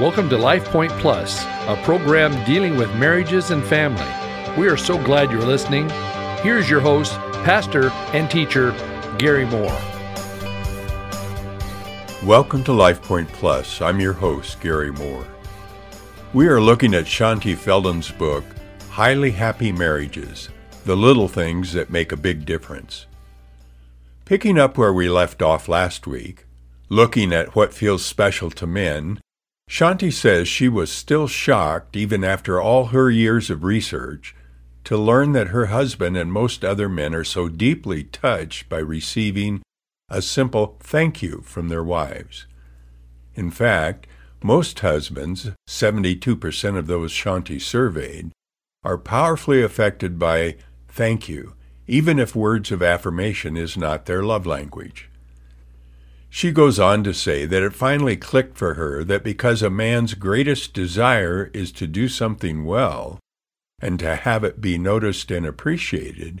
Welcome to Life Point Plus, a program dealing with marriages and family. We are so glad you're listening. Here's your host, pastor and teacher, Gary Moore. Welcome to Life Point Plus. I'm your host, Gary Moore. We are looking at Shaunti Feldhahn's book, Highly Happy Marriages The Little Things That Make a Big Difference. Picking up where we left off last week, looking at what feels special to men, Shaunti says she was still shocked, even after all her years of research, to learn that her husband and most other men are so deeply touched by receiving a simple thank you from their wives. In fact, most husbands, 72% of those Shaunti surveyed, are powerfully affected by thank you, even if words of affirmation is not their love language. She goes on to say that it finally clicked for her that because a man's greatest desire is to do something well and to have it be noticed and appreciated,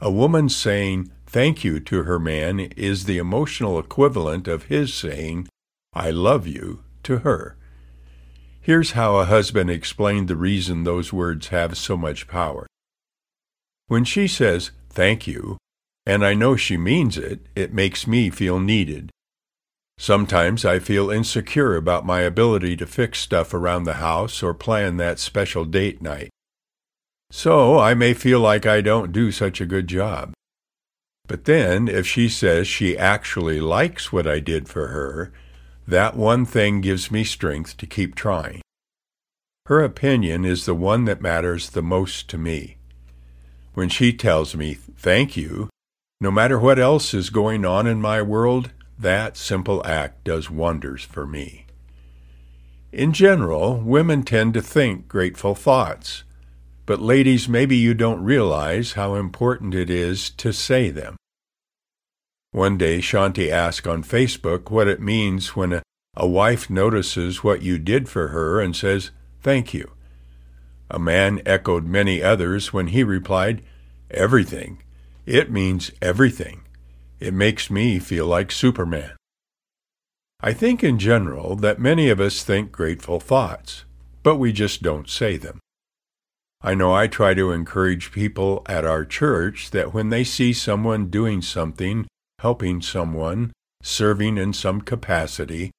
a woman saying thank you to her man is the emotional equivalent of his saying, I love you to her. Here's how a husband explained the reason those words have so much power. When she says, thank you, and I know she means it, it makes me feel needed. Sometimes I feel insecure about my ability to fix stuff around the house or plan that special date night. So I may feel like I don't do such a good job. But then, if she says she actually likes what I did for her, that one thing gives me strength to keep trying. Her opinion is the one that matters the most to me. When she tells me, thank you, no matter what else is going on in my world, that simple act does wonders for me. In general, women tend to think grateful thoughts, but ladies, maybe you don't realize how important it is to say them. One day, Shaunti asked on Facebook what it means when a, a wife notices what you did for her and says, Thank you. A man echoed many others when he replied, Everything. It means everything. It makes me feel like Superman. I think in general that many of us think grateful thoughts, but we just don't say them. I know I try to encourage people at our church that when they see someone doing something, helping someone, serving in some capacity,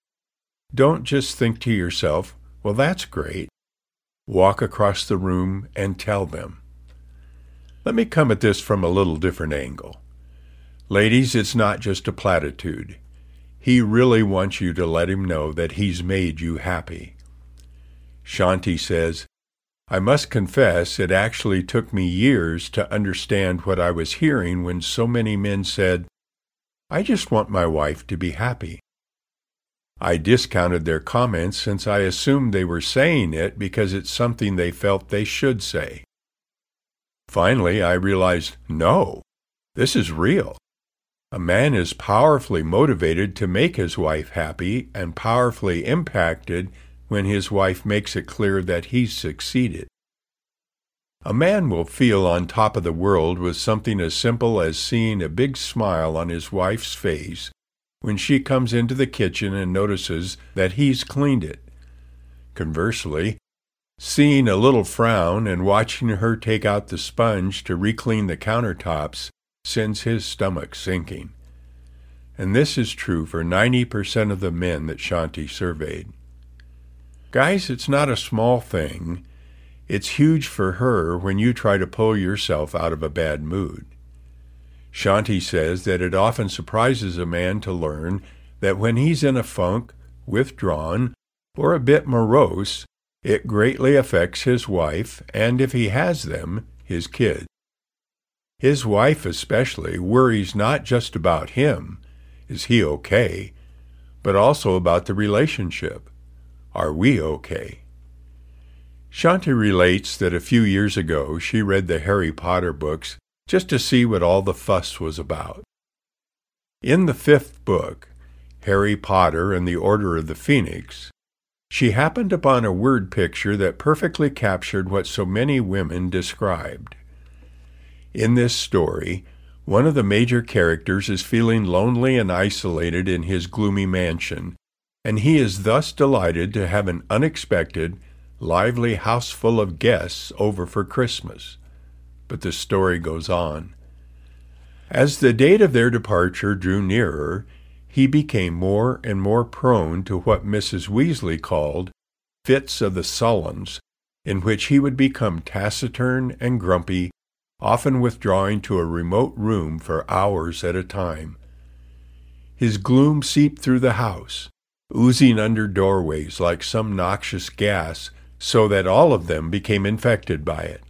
don't just think to yourself, well, that's great. Walk across the room and tell them. Let me come at this from a little different angle. Ladies, it's not just a platitude. He really wants you to let him know that he's made you happy. Shaunti says, I must confess it actually took me years to understand what I was hearing when so many men said, I just want my wife to be happy. I discounted their comments since I assumed they were saying it because it's something they felt they should say. Finally, I realized, no, this is real. A man is powerfully motivated to make his wife happy and powerfully impacted when his wife makes it clear that he's succeeded. A man will feel on top of the world with something as simple as seeing a big smile on his wife's face when she comes into the kitchen and notices that he's cleaned it. Conversely, seeing a little frown and watching her take out the sponge to reclean the countertops sends his stomach sinking. And this is true for 90% of the men that Shaunti surveyed. Guys, it's not a small thing. It's huge for her when you try to pull yourself out of a bad mood. Shaunti says that it often surprises a man to learn that when he's in a funk, withdrawn, or a bit morose, it greatly affects his wife and, if he has them, his kids. His wife especially worries not just about him, is he okay, but also about the relationship. Are we okay? Shaunti relates that a few years ago she read the Harry Potter books just to see what all the fuss was about. In the fifth book, Harry Potter and the Order of the Phoenix, she happened upon a word picture that perfectly captured what so many women described. In this story, one of the major characters is feeling lonely and isolated in his gloomy mansion, and he is thus delighted to have an unexpected, lively house full of guests over for Christmas. But the story goes on. As the date of their departure drew nearer, he became more and more prone to what Mrs. Weasley called fits of the sullens, in which he would become taciturn and grumpy, often withdrawing to a remote room for hours at a time. His gloom seeped through the house, oozing under doorways like some noxious gas, so that all of them became infected by it.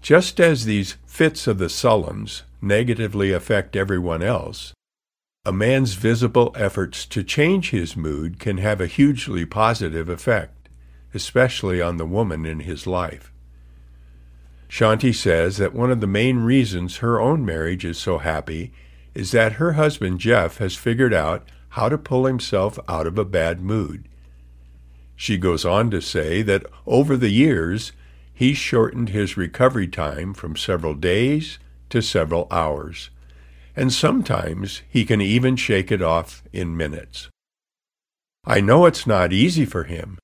Just as these fits of the sullens negatively affect everyone else, a man's visible efforts to change his mood can have a hugely positive effect, especially on the woman in his life. Shaunti says that one of the main reasons her own marriage is so happy is that her husband Jeff has figured out how to pull himself out of a bad mood. She goes on to say that over the years, he's shortened his recovery time from several days to several hours, and sometimes he can even shake it off in minutes. I know it's not easy for him,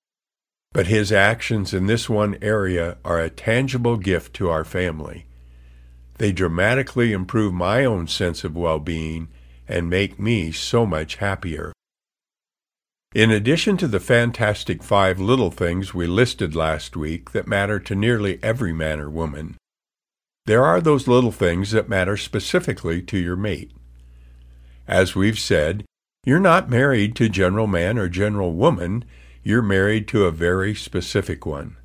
but his actions in this one area are a tangible gift to our family. They dramatically improve my own sense of well being and make me so much happier. In addition to the fantastic five little things we listed last week that matter to nearly every man or woman, there are those little things that matter specifically to your mate. As we've said, you're not married to general man or general woman, you're married to a very specific one.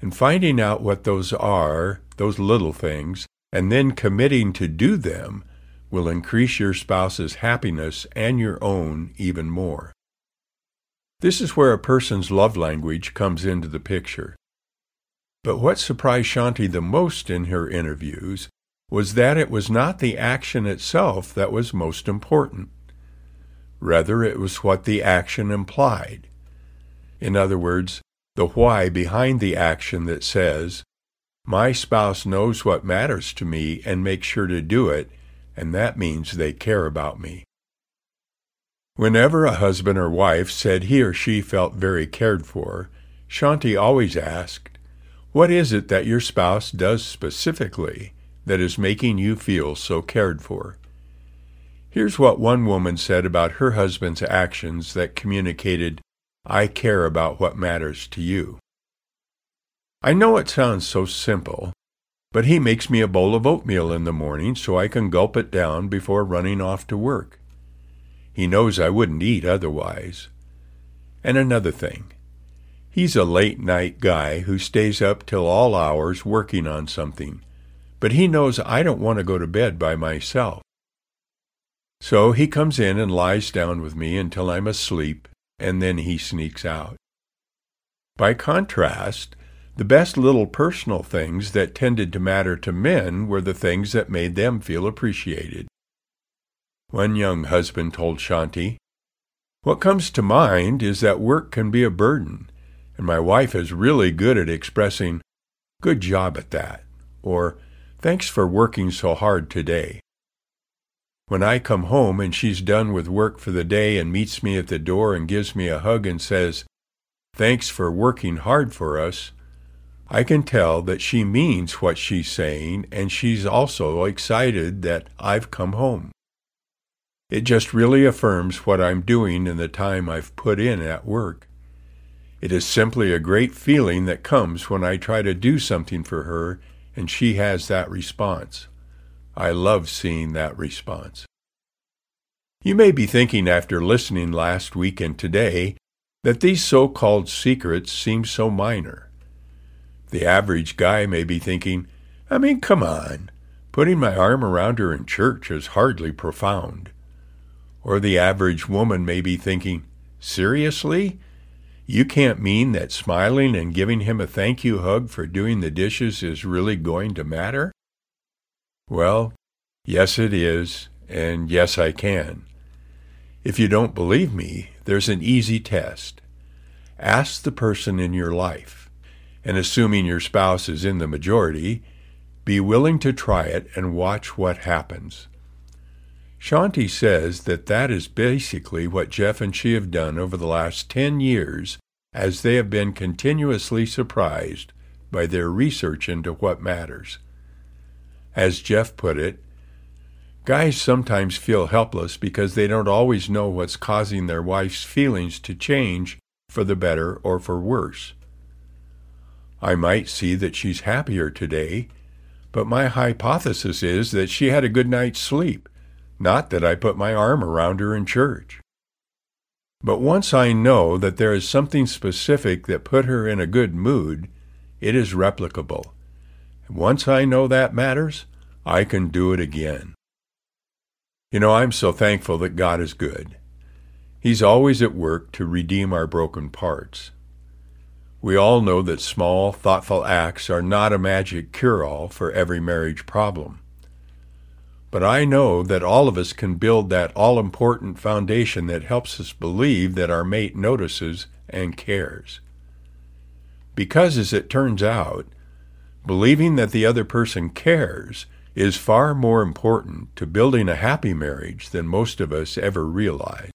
And finding out what those are, those little things, and then committing to do them will increase your spouse's happiness and your own even more. This is where a person's love language comes into the picture. But what surprised Shaunti the most in her interviews was that it was not the action itself that was most important. Rather, it was what the action implied. In other words, the why behind the action that says, My spouse knows what matters to me and makes sure to do it and that means they care about me. Whenever a husband or wife said he or she felt very cared for, Shaunti always asked, What is it that your spouse does specifically that is making you feel so cared for? Here's what one woman said about her husband's actions that communicated, I care about what matters to you. I know it sounds so simple, but he makes me a bowl of oatmeal in the morning so I can gulp it down before running off to work. He knows I wouldn't eat otherwise. And another thing. He's a late night guy who stays up till all hours working on something, but he knows I don't want to go to bed by myself. So he comes in and lies down with me until I'm asleep, and then he sneaks out. By contrast, the best little personal things that tended to matter to men were the things that made them feel appreciated. One young husband told Shaunti, What comes to mind is that work can be a burden, and my wife is really good at expressing, Good job at that, or Thanks for working so hard today. When I come home and she's done with work for the day and meets me at the door and gives me a hug and says, Thanks for working hard for us, I can tell that she means what she's saying, and she's also excited that I've come home. It just really affirms what I'm doing and the time I've put in at work. It is simply a great feeling that comes when I try to do something for her and she has that response. I love seeing that response. You may be thinking after listening last week and today that these so called secrets seem so minor. The average guy may be thinking, I mean, come on, putting my arm around her in church is hardly profound. Or the average woman may be thinking, seriously? You can't mean that smiling and giving him a thank you hug for doing the dishes is really going to matter? Well, yes, it is, and yes, I can. If you don't believe me, there's an easy test. Ask the person in your life and assuming your spouse is in the majority, be willing to try it and watch what happens. Shaunti says that that is basically what Jeff and she have done over the last 10 years as they have been continuously surprised by their research into what matters. As Jeff put it, guys sometimes feel helpless because they don't always know what's causing their wife's feelings to change for the better or for worse. I might see that she's happier today, but my hypothesis is that she had a good night's sleep, not that I put my arm around her in church. But once I know that there is something specific that put her in a good mood, it is replicable. Once I know that matters, I can do it again. You know, I'm so thankful that God is good. He's always at work to redeem our broken parts. We all know that small, thoughtful acts are not a magic cure all for every marriage problem. But I know that all of us can build that all important foundation that helps us believe that our mate notices and cares. Because, as it turns out, believing that the other person cares is far more important to building a happy marriage than most of us ever realize.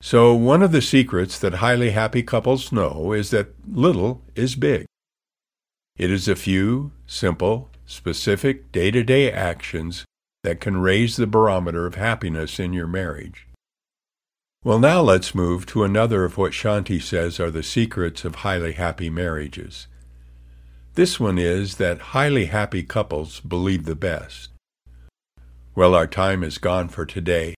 So, one of the secrets that highly happy couples know is that little is big. It is a few, simple, specific day to day actions that can raise the barometer of happiness in your marriage. Well, now let's move to another of what Shaunti says are the secrets of highly happy marriages. This one is that highly happy couples believe the best. Well, our time is gone for today.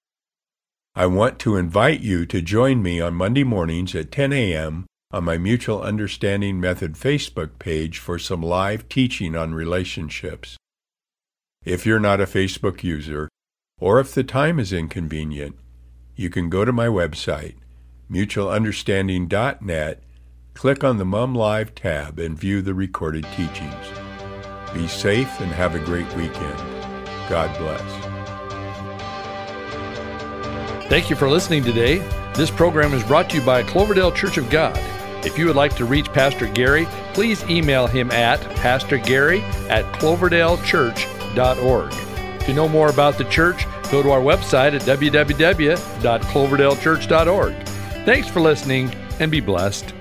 I want to invite you to join me on Monday mornings at 10 a.m on my Mutual Understanding Method Facebook page for some live teaching on relationships. If you're not a Facebook user, or if the time is inconvenient, you can go to my website, mutualunderstanding.net, click on the Mum Live tab, and view the recorded teachings. Be safe and have a great weekend. God bless. Thank you for listening today. This program is brought to you by Cloverdale Church of God. If you would like to reach Pastor Gary, please email him at pastorgary at cloverdalechurch.org. To know more about the church, go to our website at www.cloverdalechurch.org. Thanks for listening and be blessed.